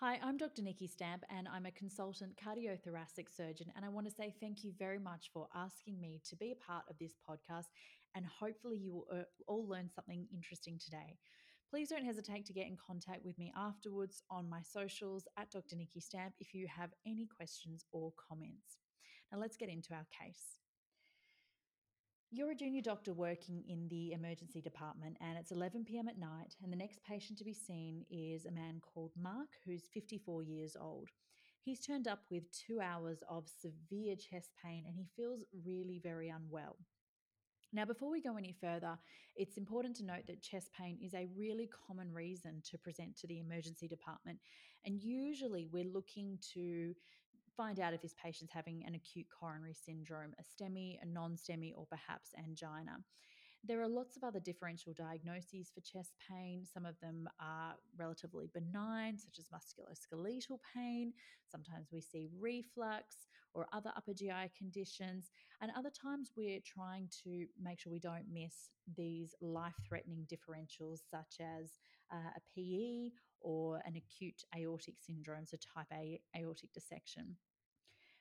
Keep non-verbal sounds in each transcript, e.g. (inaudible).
Hi, I'm Dr. Nikki Stamp, and I'm a consultant cardiothoracic surgeon. And I want to say thank you very much for asking me to be a part of this podcast. And hopefully, you will uh, all learn something interesting today. Please don't hesitate to get in contact with me afterwards on my socials at Dr. Nikki Stamp if you have any questions or comments. Now, let's get into our case. You're a junior doctor working in the emergency department, and it's 11 pm at night. And the next patient to be seen is a man called Mark, who's 54 years old. He's turned up with two hours of severe chest pain and he feels really very unwell. Now, before we go any further, it's important to note that chest pain is a really common reason to present to the emergency department. And usually we're looking to find out if this patient's having an acute coronary syndrome, a STEMI, a non STEMI, or perhaps angina. There are lots of other differential diagnoses for chest pain. Some of them are relatively benign, such as musculoskeletal pain. Sometimes we see reflux or other upper GI conditions. And other times we're trying to make sure we don't miss these life threatening differentials, such as uh, a PE or an acute aortic syndrome, so type A aortic dissection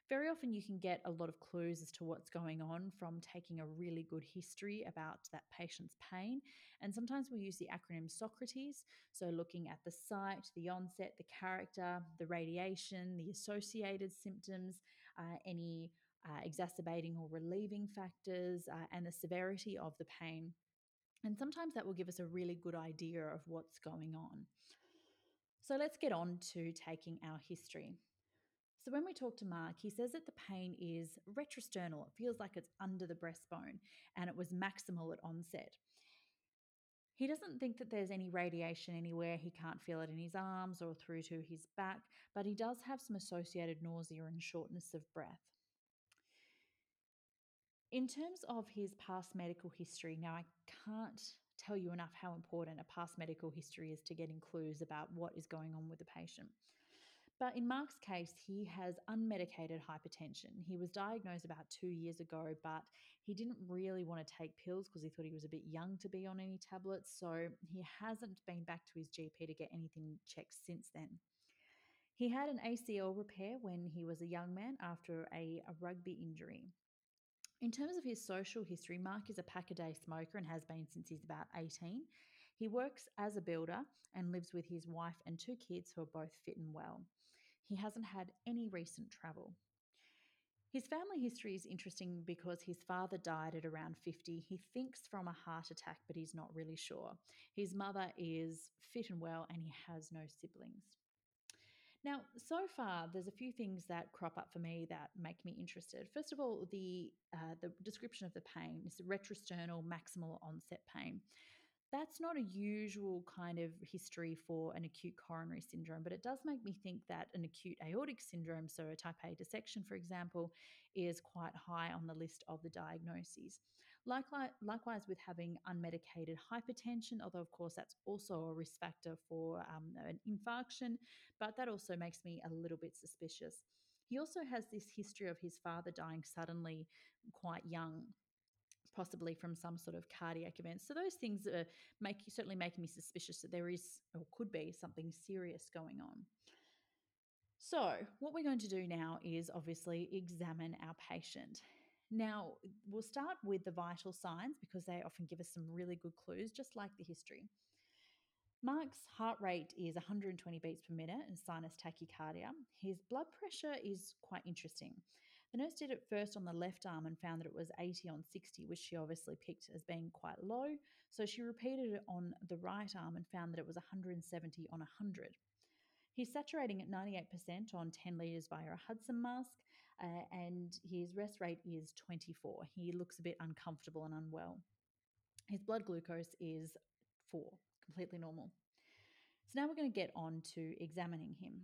very often you can get a lot of clues as to what's going on from taking a really good history about that patient's pain. And sometimes we use the acronym Socrates, so looking at the site, the onset, the character, the radiation, the associated symptoms, uh, any uh, exacerbating or relieving factors, uh, and the severity of the pain. And sometimes that will give us a really good idea of what's going on. So let's get on to taking our history. So when we talk to Mark, he says that the pain is retrosternal. It feels like it's under the breastbone and it was maximal at onset. He doesn't think that there's any radiation anywhere. He can't feel it in his arms or through to his back, but he does have some associated nausea and shortness of breath. In terms of his past medical history, now I can't tell you enough how important a past medical history is to getting clues about what is going on with the patient. But in Mark's case, he has unmedicated hypertension. He was diagnosed about two years ago, but he didn't really want to take pills because he thought he was a bit young to be on any tablets. So he hasn't been back to his GP to get anything checked since then. He had an ACL repair when he was a young man after a, a rugby injury. In terms of his social history, Mark is a pack a day smoker and has been since he's about 18. He works as a builder and lives with his wife and two kids who are both fit and well. He hasn't had any recent travel. His family history is interesting because his father died at around 50. He thinks from a heart attack, but he's not really sure. His mother is fit and well, and he has no siblings. Now, so far, there's a few things that crop up for me that make me interested. First of all, the uh, the description of the pain is retrosternal maximal onset pain that's not a usual kind of history for an acute coronary syndrome, but it does make me think that an acute aortic syndrome, so a type A dissection, for example, is quite high on the list of the diagnoses. Likewise, likewise with having unmedicated hypertension, although, of course, that's also a risk factor for um, an infarction, but that also makes me a little bit suspicious. He also has this history of his father dying suddenly quite young possibly from some sort of cardiac event. So those things are make certainly making me suspicious that there is or could be something serious going on. So, what we're going to do now is obviously examine our patient. Now, we'll start with the vital signs because they often give us some really good clues, just like the history. Mark's heart rate is 120 beats per minute and sinus tachycardia. His blood pressure is quite interesting. The nurse did it first on the left arm and found that it was 80 on 60, which she obviously picked as being quite low. So she repeated it on the right arm and found that it was 170 on 100. He's saturating at 98% on 10 litres via a Hudson mask, uh, and his resp rate is 24. He looks a bit uncomfortable and unwell. His blood glucose is 4, completely normal. So now we're going to get on to examining him.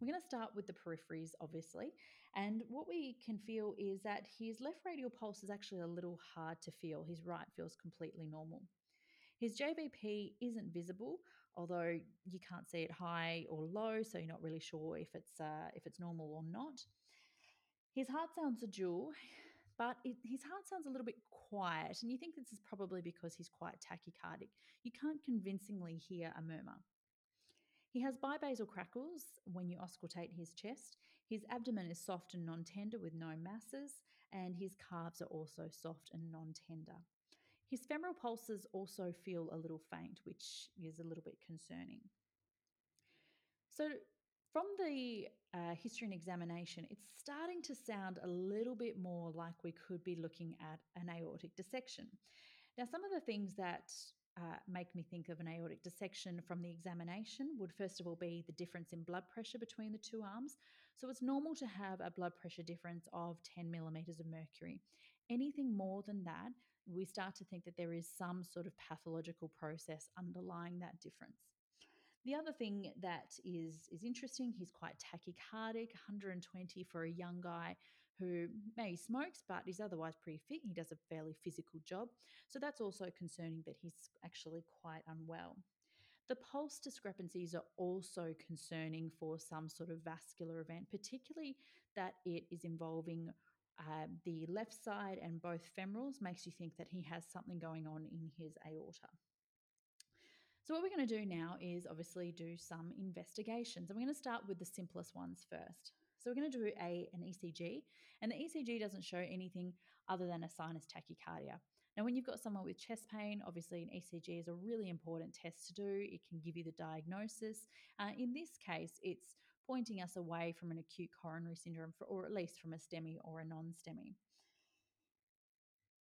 We're going to start with the peripheries, obviously. And what we can feel is that his left radial pulse is actually a little hard to feel. His right feels completely normal. His JVP isn't visible, although you can't see it high or low, so you're not really sure if it's uh, if it's normal or not. His heart sounds a dual, but it, his heart sounds a little bit quiet, and you think this is probably because he's quite tachycardic. You can't convincingly hear a murmur. He has bibasal crackles when you auscultate his chest. His abdomen is soft and non tender with no masses, and his calves are also soft and non tender. His femoral pulses also feel a little faint, which is a little bit concerning. So, from the uh, history and examination, it's starting to sound a little bit more like we could be looking at an aortic dissection. Now, some of the things that uh, make me think of an aortic dissection from the examination would first of all be the difference in blood pressure between the two arms. So it's normal to have a blood pressure difference of 10 millimeters of mercury. Anything more than that, we start to think that there is some sort of pathological process underlying that difference. The other thing that is is interesting, he's quite tachycardic, 120 for a young guy who may smokes but is otherwise pretty fit. He does a fairly physical job. So that's also concerning that he's actually quite unwell. The pulse discrepancies are also concerning for some sort of vascular event, particularly that it is involving uh, the left side and both femorals, makes you think that he has something going on in his aorta. So, what we're going to do now is obviously do some investigations. And we're going to start with the simplest ones first. So, we're going to do a, an ECG, and the ECG doesn't show anything other than a sinus tachycardia. Now, when you've got someone with chest pain, obviously an ECG is a really important test to do. It can give you the diagnosis. Uh, in this case, it's pointing us away from an acute coronary syndrome, for, or at least from a STEMI or a non STEMI.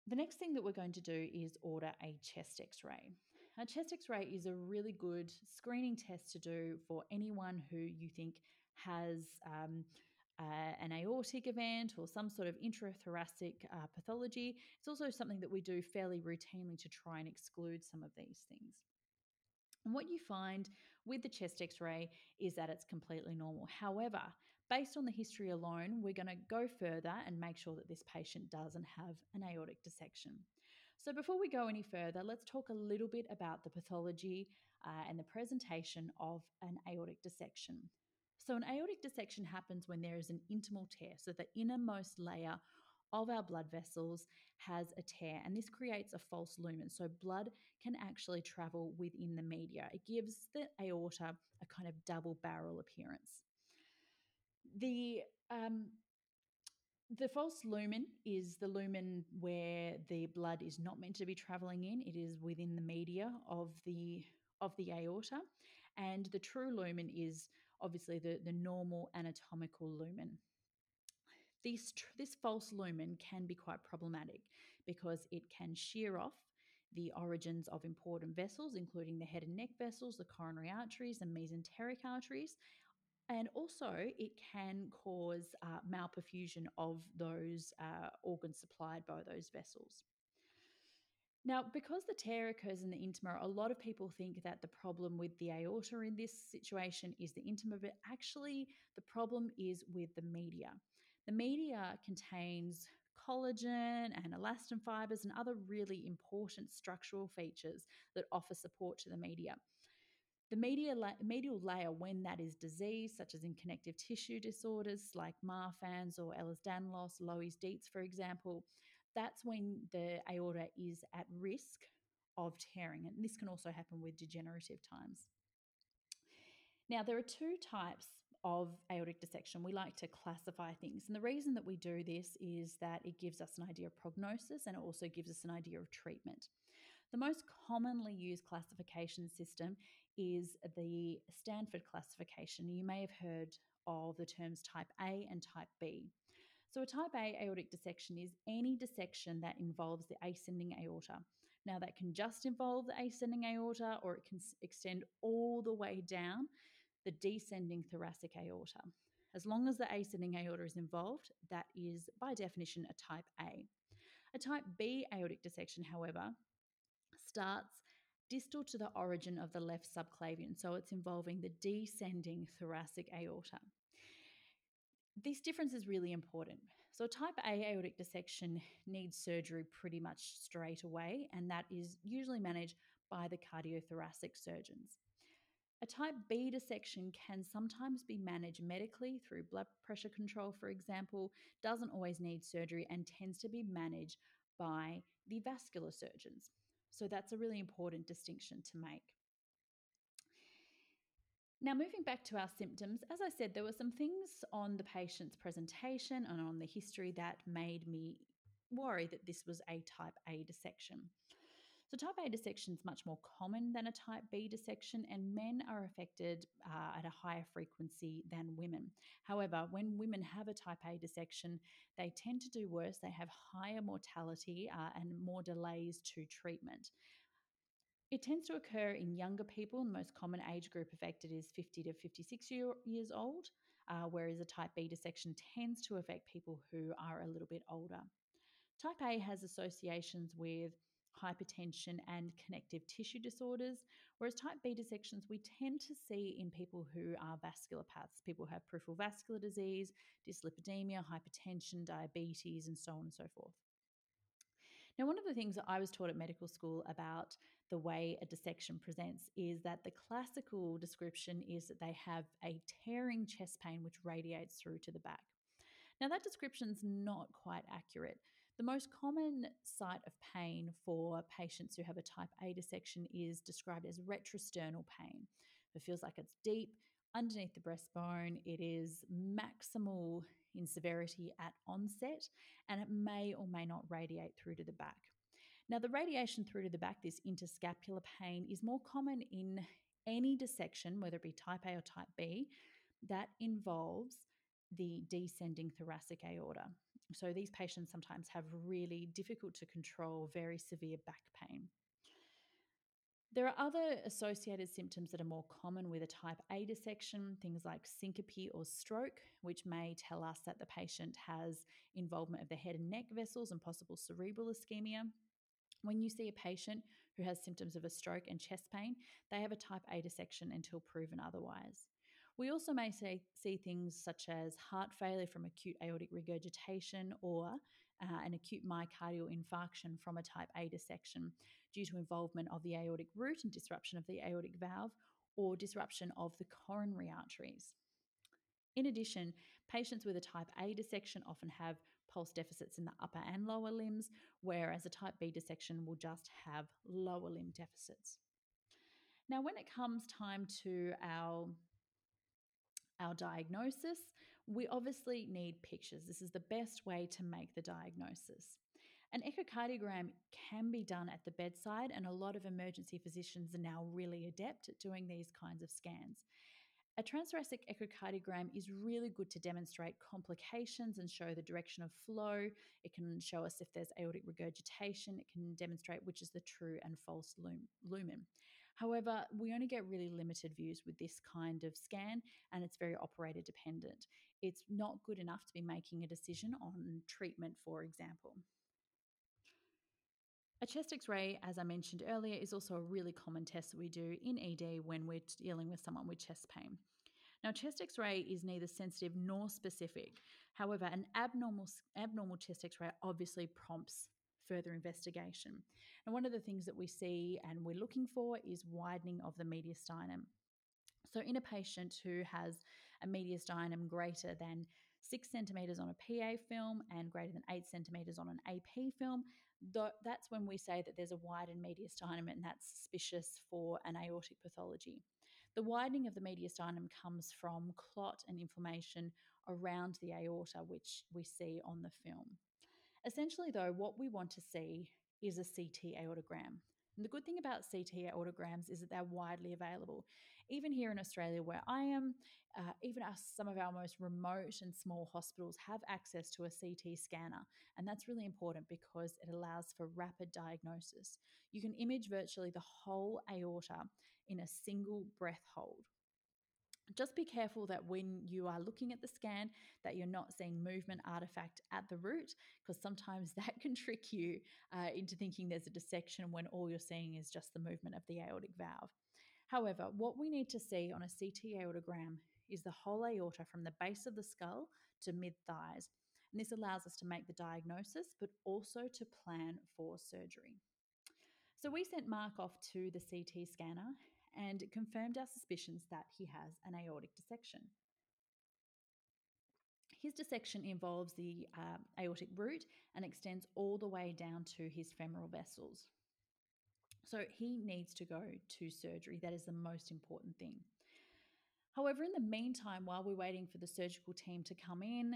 The next thing that we're going to do is order a chest x ray. A chest x ray is a really good screening test to do for anyone who you think has um, uh, an aortic event or some sort of intrathoracic uh, pathology. It's also something that we do fairly routinely to try and exclude some of these things. And what you find with the chest x ray is that it's completely normal. However, based on the history alone, we're going to go further and make sure that this patient doesn't have an aortic dissection. So, before we go any further, let's talk a little bit about the pathology uh, and the presentation of an aortic dissection. So, an aortic dissection happens when there is an intimal tear, so the innermost layer of our blood vessels has a tear, and this creates a false lumen. So, blood can actually travel within the media. It gives the aorta a kind of double barrel appearance. The um, the false lumen is the lumen where the blood is not meant to be traveling in. It is within the media of the of the aorta, and the true lumen is obviously the, the normal anatomical lumen. This, this false lumen can be quite problematic because it can shear off the origins of important vessels, including the head and neck vessels, the coronary arteries, the mesenteric arteries. And also, it can cause uh, malperfusion of those uh, organs supplied by those vessels. Now, because the tear occurs in the intima, a lot of people think that the problem with the aorta in this situation is the intima, but actually, the problem is with the media. The media contains collagen and elastin fibers and other really important structural features that offer support to the media. The media la- medial layer, when that is diseased, such as in connective tissue disorders like Marfan's or Ehlers-Danlos, Loeys-Dietz, for example, that's when the aorta is at risk of tearing. And this can also happen with degenerative times. Now, there are two types of aortic dissection. We like to classify things. And the reason that we do this is that it gives us an idea of prognosis and it also gives us an idea of treatment. The most commonly used classification system is the Stanford classification. You may have heard of the terms type A and type B. So, a type A aortic dissection is any dissection that involves the ascending aorta. Now, that can just involve the ascending aorta or it can extend all the way down the descending thoracic aorta. As long as the ascending aorta is involved, that is by definition a type A. A type B aortic dissection, however, starts distal to the origin of the left subclavian, so it's involving the descending thoracic aorta. This difference is really important. So, type A aortic dissection needs surgery pretty much straight away, and that is usually managed by the cardiothoracic surgeons. A type B dissection can sometimes be managed medically through blood pressure control, for example, doesn't always need surgery, and tends to be managed by the vascular surgeons. So, that's a really important distinction to make. Now, moving back to our symptoms, as I said, there were some things on the patient's presentation and on the history that made me worry that this was a type A dissection. So, type A dissection is much more common than a type B dissection, and men are affected uh, at a higher frequency than women. However, when women have a type A dissection, they tend to do worse. They have higher mortality uh, and more delays to treatment. It tends to occur in younger people. The most common age group affected is 50 to 56 year, years old, uh, whereas a type B dissection tends to affect people who are a little bit older. Type A has associations with hypertension and connective tissue disorders, whereas type B dissections we tend to see in people who are vasculopaths, people who have peripheral vascular disease, dyslipidemia, hypertension, diabetes, and so on and so forth. Now, one of the things that I was taught at medical school about the way a dissection presents is that the classical description is that they have a tearing chest pain which radiates through to the back. Now, that description's not quite accurate. The most common site of pain for patients who have a type A dissection is described as retrosternal pain. It feels like it's deep underneath the breastbone. It is maximal in severity at onset, and it may or may not radiate through to the back. Now, the radiation through to the back, this interscapular pain, is more common in any dissection, whether it be type A or type B, that involves the descending thoracic aorta. So, these patients sometimes have really difficult to control, very severe back pain. There are other associated symptoms that are more common with a type A dissection, things like syncope or stroke, which may tell us that the patient has involvement of the head and neck vessels and possible cerebral ischemia. When you see a patient who has symptoms of a stroke and chest pain, they have a type A dissection until proven otherwise. We also may say, see things such as heart failure from acute aortic regurgitation or uh, an acute myocardial infarction from a type A dissection due to involvement of the aortic root and disruption of the aortic valve or disruption of the coronary arteries. In addition, patients with a type A dissection often have pulse deficits in the upper and lower limbs, whereas a type B dissection will just have lower limb deficits. Now, when it comes time to our our diagnosis, we obviously need pictures. This is the best way to make the diagnosis. An echocardiogram can be done at the bedside, and a lot of emergency physicians are now really adept at doing these kinds of scans. A transthoracic echocardiogram is really good to demonstrate complications and show the direction of flow. It can show us if there's aortic regurgitation. It can demonstrate which is the true and false lumen. However, we only get really limited views with this kind of scan, and it's very operator dependent. It's not good enough to be making a decision on treatment, for example. A chest x ray, as I mentioned earlier, is also a really common test that we do in ED when we're dealing with someone with chest pain. Now, chest x ray is neither sensitive nor specific. However, an abnormal, abnormal chest x ray obviously prompts further investigation. And one of the things that we see and we're looking for is widening of the mediastinum. So, in a patient who has a mediastinum greater than six centimeters on a PA film and greater than eight centimeters on an AP film, that's when we say that there's a widened mediastinum and that's suspicious for an aortic pathology. The widening of the mediastinum comes from clot and inflammation around the aorta, which we see on the film. Essentially, though, what we want to see is a CT aortogram. And the good thing about CT aortograms is that they're widely available. Even here in Australia, where I am, uh, even our, some of our most remote and small hospitals have access to a CT scanner. And that's really important because it allows for rapid diagnosis. You can image virtually the whole aorta in a single breath hold just be careful that when you are looking at the scan that you're not seeing movement artifact at the root because sometimes (laughs) that can trick you uh, into thinking there's a dissection when all you're seeing is just the movement of the aortic valve however what we need to see on a ct aortogram is the whole aorta from the base of the skull to mid thighs and this allows us to make the diagnosis but also to plan for surgery so we sent Mark off to the CT scanner and it confirmed our suspicions that he has an aortic dissection. His dissection involves the uh, aortic root and extends all the way down to his femoral vessels. So he needs to go to surgery. That is the most important thing. However, in the meantime, while we're waiting for the surgical team to come in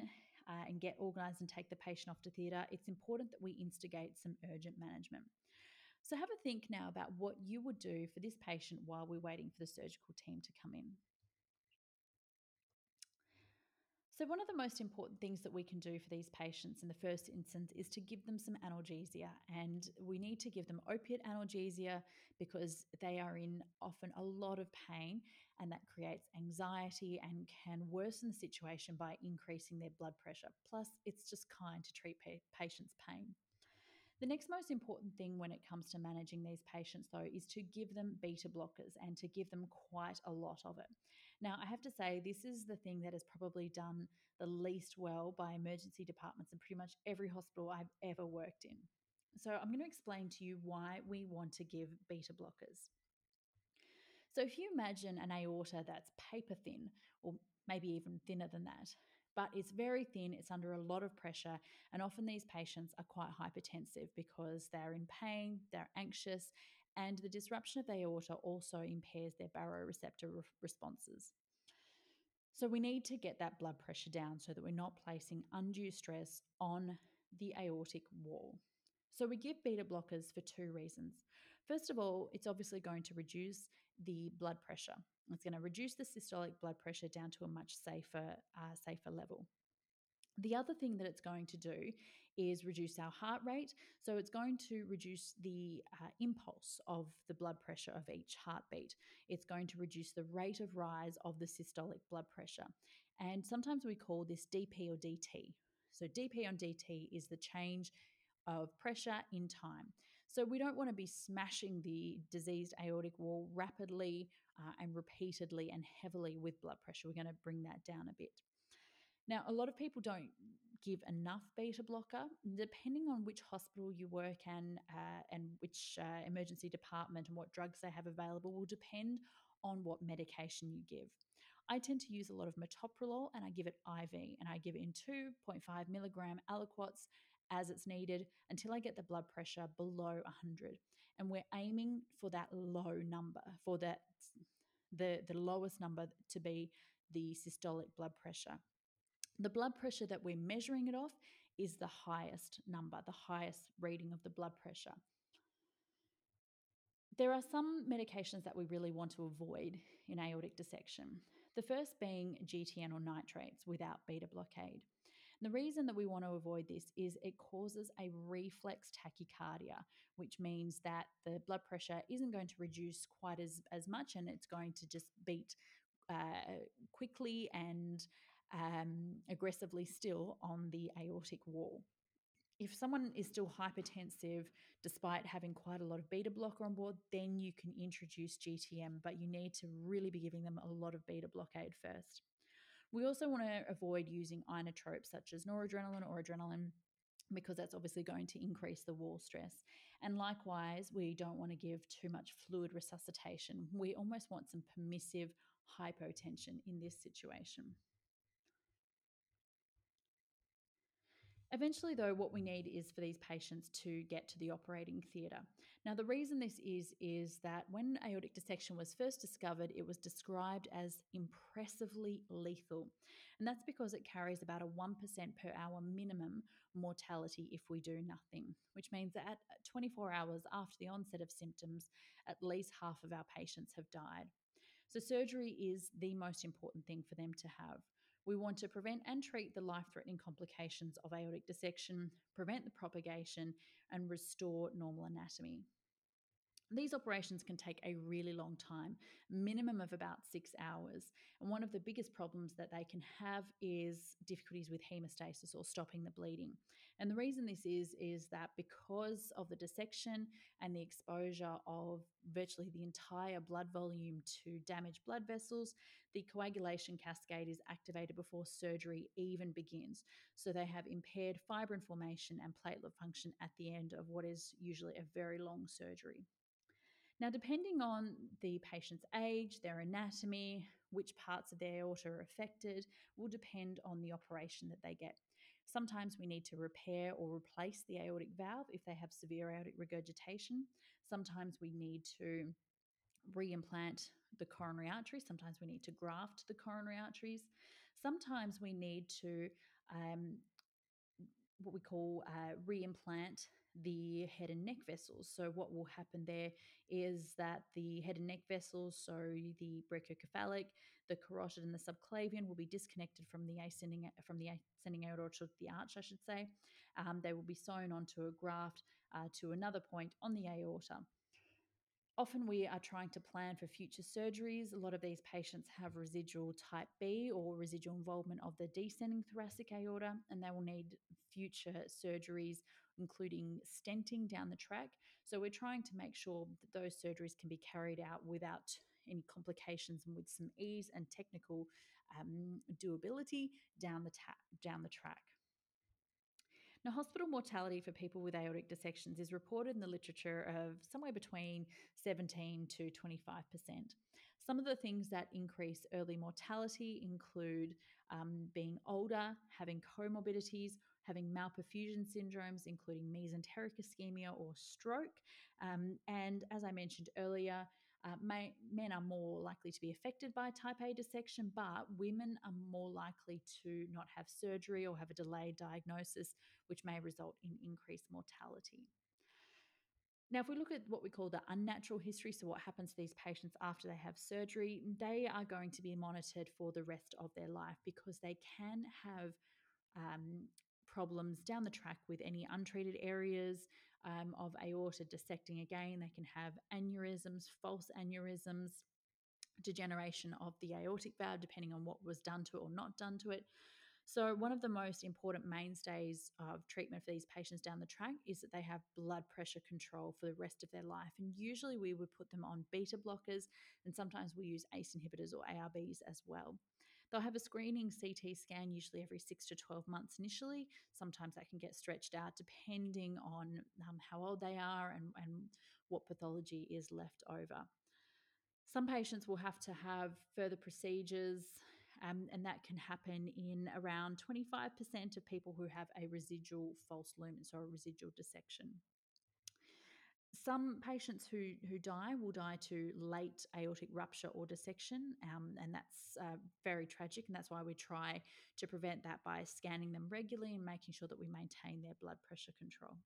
uh, and get organised and take the patient off to theatre, it's important that we instigate some urgent management. So, have a think now about what you would do for this patient while we're waiting for the surgical team to come in. So, one of the most important things that we can do for these patients in the first instance is to give them some analgesia. And we need to give them opiate analgesia because they are in often a lot of pain, and that creates anxiety and can worsen the situation by increasing their blood pressure. Plus, it's just kind to treat pa- patients' pain. The next most important thing when it comes to managing these patients, though, is to give them beta blockers and to give them quite a lot of it. Now, I have to say, this is the thing that is probably done the least well by emergency departments in pretty much every hospital I've ever worked in. So, I'm going to explain to you why we want to give beta blockers. So, if you imagine an aorta that's paper thin, or maybe even thinner than that, but it's very thin, it's under a lot of pressure, and often these patients are quite hypertensive because they're in pain, they're anxious, and the disruption of the aorta also impairs their baroreceptor re- responses. So we need to get that blood pressure down so that we're not placing undue stress on the aortic wall. So we give beta blockers for two reasons. First of all, it's obviously going to reduce the blood pressure. It's going to reduce the systolic blood pressure down to a much safer, uh, safer level. The other thing that it's going to do is reduce our heart rate. So it's going to reduce the uh, impulse of the blood pressure of each heartbeat. It's going to reduce the rate of rise of the systolic blood pressure. And sometimes we call this DP or DT. So DP on DT is the change of pressure in time. So we don't want to be smashing the diseased aortic wall rapidly uh, and repeatedly and heavily with blood pressure. We're going to bring that down a bit. Now, a lot of people don't give enough beta blocker. Depending on which hospital you work in uh, and which uh, emergency department and what drugs they have available will depend on what medication you give. I tend to use a lot of metoprolol and I give it IV and I give it in 2.5 milligram aliquots as it's needed until I get the blood pressure below 100. And we're aiming for that low number, for that the, the lowest number to be the systolic blood pressure. The blood pressure that we're measuring it off is the highest number, the highest reading of the blood pressure. There are some medications that we really want to avoid in aortic dissection. The first being GTN or nitrates without beta blockade. And the reason that we want to avoid this is it causes a reflex tachycardia, which means that the blood pressure isn't going to reduce quite as, as much and it's going to just beat uh, quickly and um, aggressively still on the aortic wall. If someone is still hypertensive despite having quite a lot of beta blocker on board, then you can introduce GTN, but you need to really be giving them a lot of beta blockade first. We also want to avoid using inotropes such as noradrenaline or adrenaline because that's obviously going to increase the wall stress. And likewise, we don't want to give too much fluid resuscitation. We almost want some permissive hypotension in this situation. Eventually, though, what we need is for these patients to get to the operating theatre. Now, the reason this is, is that when aortic dissection was first discovered, it was described as impressively lethal. And that's because it carries about a 1% per hour minimum mortality if we do nothing, which means that at 24 hours after the onset of symptoms, at least half of our patients have died. So, surgery is the most important thing for them to have. We want to prevent and treat the life threatening complications of aortic dissection, prevent the propagation, and restore normal anatomy. These operations can take a really long time, minimum of about six hours. And one of the biggest problems that they can have is difficulties with hemostasis or stopping the bleeding. And the reason this is, is that because of the dissection and the exposure of virtually the entire blood volume to damaged blood vessels, the coagulation cascade is activated before surgery even begins. So they have impaired fibrin formation and platelet function at the end of what is usually a very long surgery. Now, depending on the patient's age, their anatomy, which parts of their aorta are affected, will depend on the operation that they get. Sometimes we need to repair or replace the aortic valve if they have severe aortic regurgitation. Sometimes we need to reimplant the coronary artery. Sometimes we need to graft the coronary arteries. Sometimes we need to um, what we call uh, reimplant the head and neck vessels. So, what will happen there is that the head and neck vessels, so the brachiocephalic, the carotid, and the subclavian, will be disconnected from the ascending from the ascending aorta, the arch, I should say. Um, they will be sewn onto a graft uh, to another point on the aorta. Often we are trying to plan for future surgeries. A lot of these patients have residual type B or residual involvement of the descending thoracic aorta, and they will need future surgeries, including stenting down the track. So we're trying to make sure that those surgeries can be carried out without any complications and with some ease and technical um, doability down the ta- down the track. Now, hospital mortality for people with aortic dissections is reported in the literature of somewhere between 17 to 25%. Some of the things that increase early mortality include um, being older, having comorbidities, having malperfusion syndromes, including mesenteric ischemia or stroke. Um, and as I mentioned earlier, uh, may, men are more likely to be affected by type A dissection, but women are more likely to not have surgery or have a delayed diagnosis, which may result in increased mortality. Now, if we look at what we call the unnatural history, so what happens to these patients after they have surgery, they are going to be monitored for the rest of their life because they can have um, problems down the track with any untreated areas um, of aorta dissecting again. They can have aneurysms, false aneurysms, degeneration of the aortic valve, depending on what was done to it or not done to it. So, one of the most important mainstays of treatment for these patients down the track is that they have blood pressure control for the rest of their life. And usually we would put them on beta blockers, and sometimes we use ACE inhibitors or ARBs as well. They'll have a screening CT scan usually every six to 12 months initially. Sometimes that can get stretched out depending on um, how old they are and, and what pathology is left over. Some patients will have to have further procedures, um, and that can happen in around 25% of people who have a residual false lumen, so a residual dissection. Some patients who, who die will die to late aortic rupture or dissection, um, and that's uh, very tragic. And that's why we try to prevent that by scanning them regularly and making sure that we maintain their blood pressure control.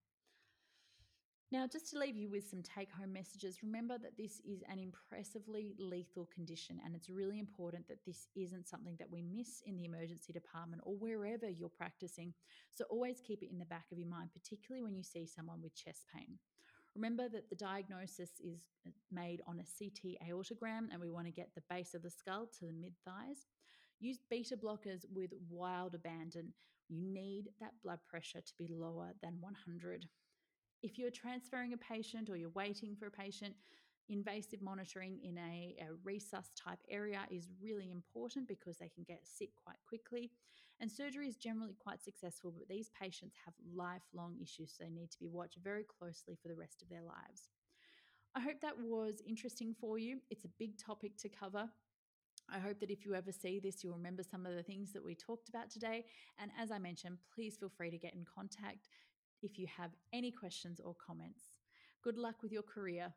Now, just to leave you with some take home messages, remember that this is an impressively lethal condition, and it's really important that this isn't something that we miss in the emergency department or wherever you're practicing. So, always keep it in the back of your mind, particularly when you see someone with chest pain. Remember that the diagnosis is uh, made on a CT aortogram, and we want to get the base of the skull to the mid thighs. Use beta blockers with wild abandon. You need that blood pressure to be lower than 100. If you're transferring a patient or you're waiting for a patient, invasive monitoring in a, a resus type area is really important because they can get sick quite quickly. And surgery is generally quite successful, but these patients have lifelong issues, so they need to be watched very closely for the rest of their lives. I hope that was interesting for you. It's a big topic to cover. I hope that if you ever see this, you'll remember some of the things that we talked about today. And as I mentioned, please feel free to get in contact if you have any questions or comments. Good luck with your career.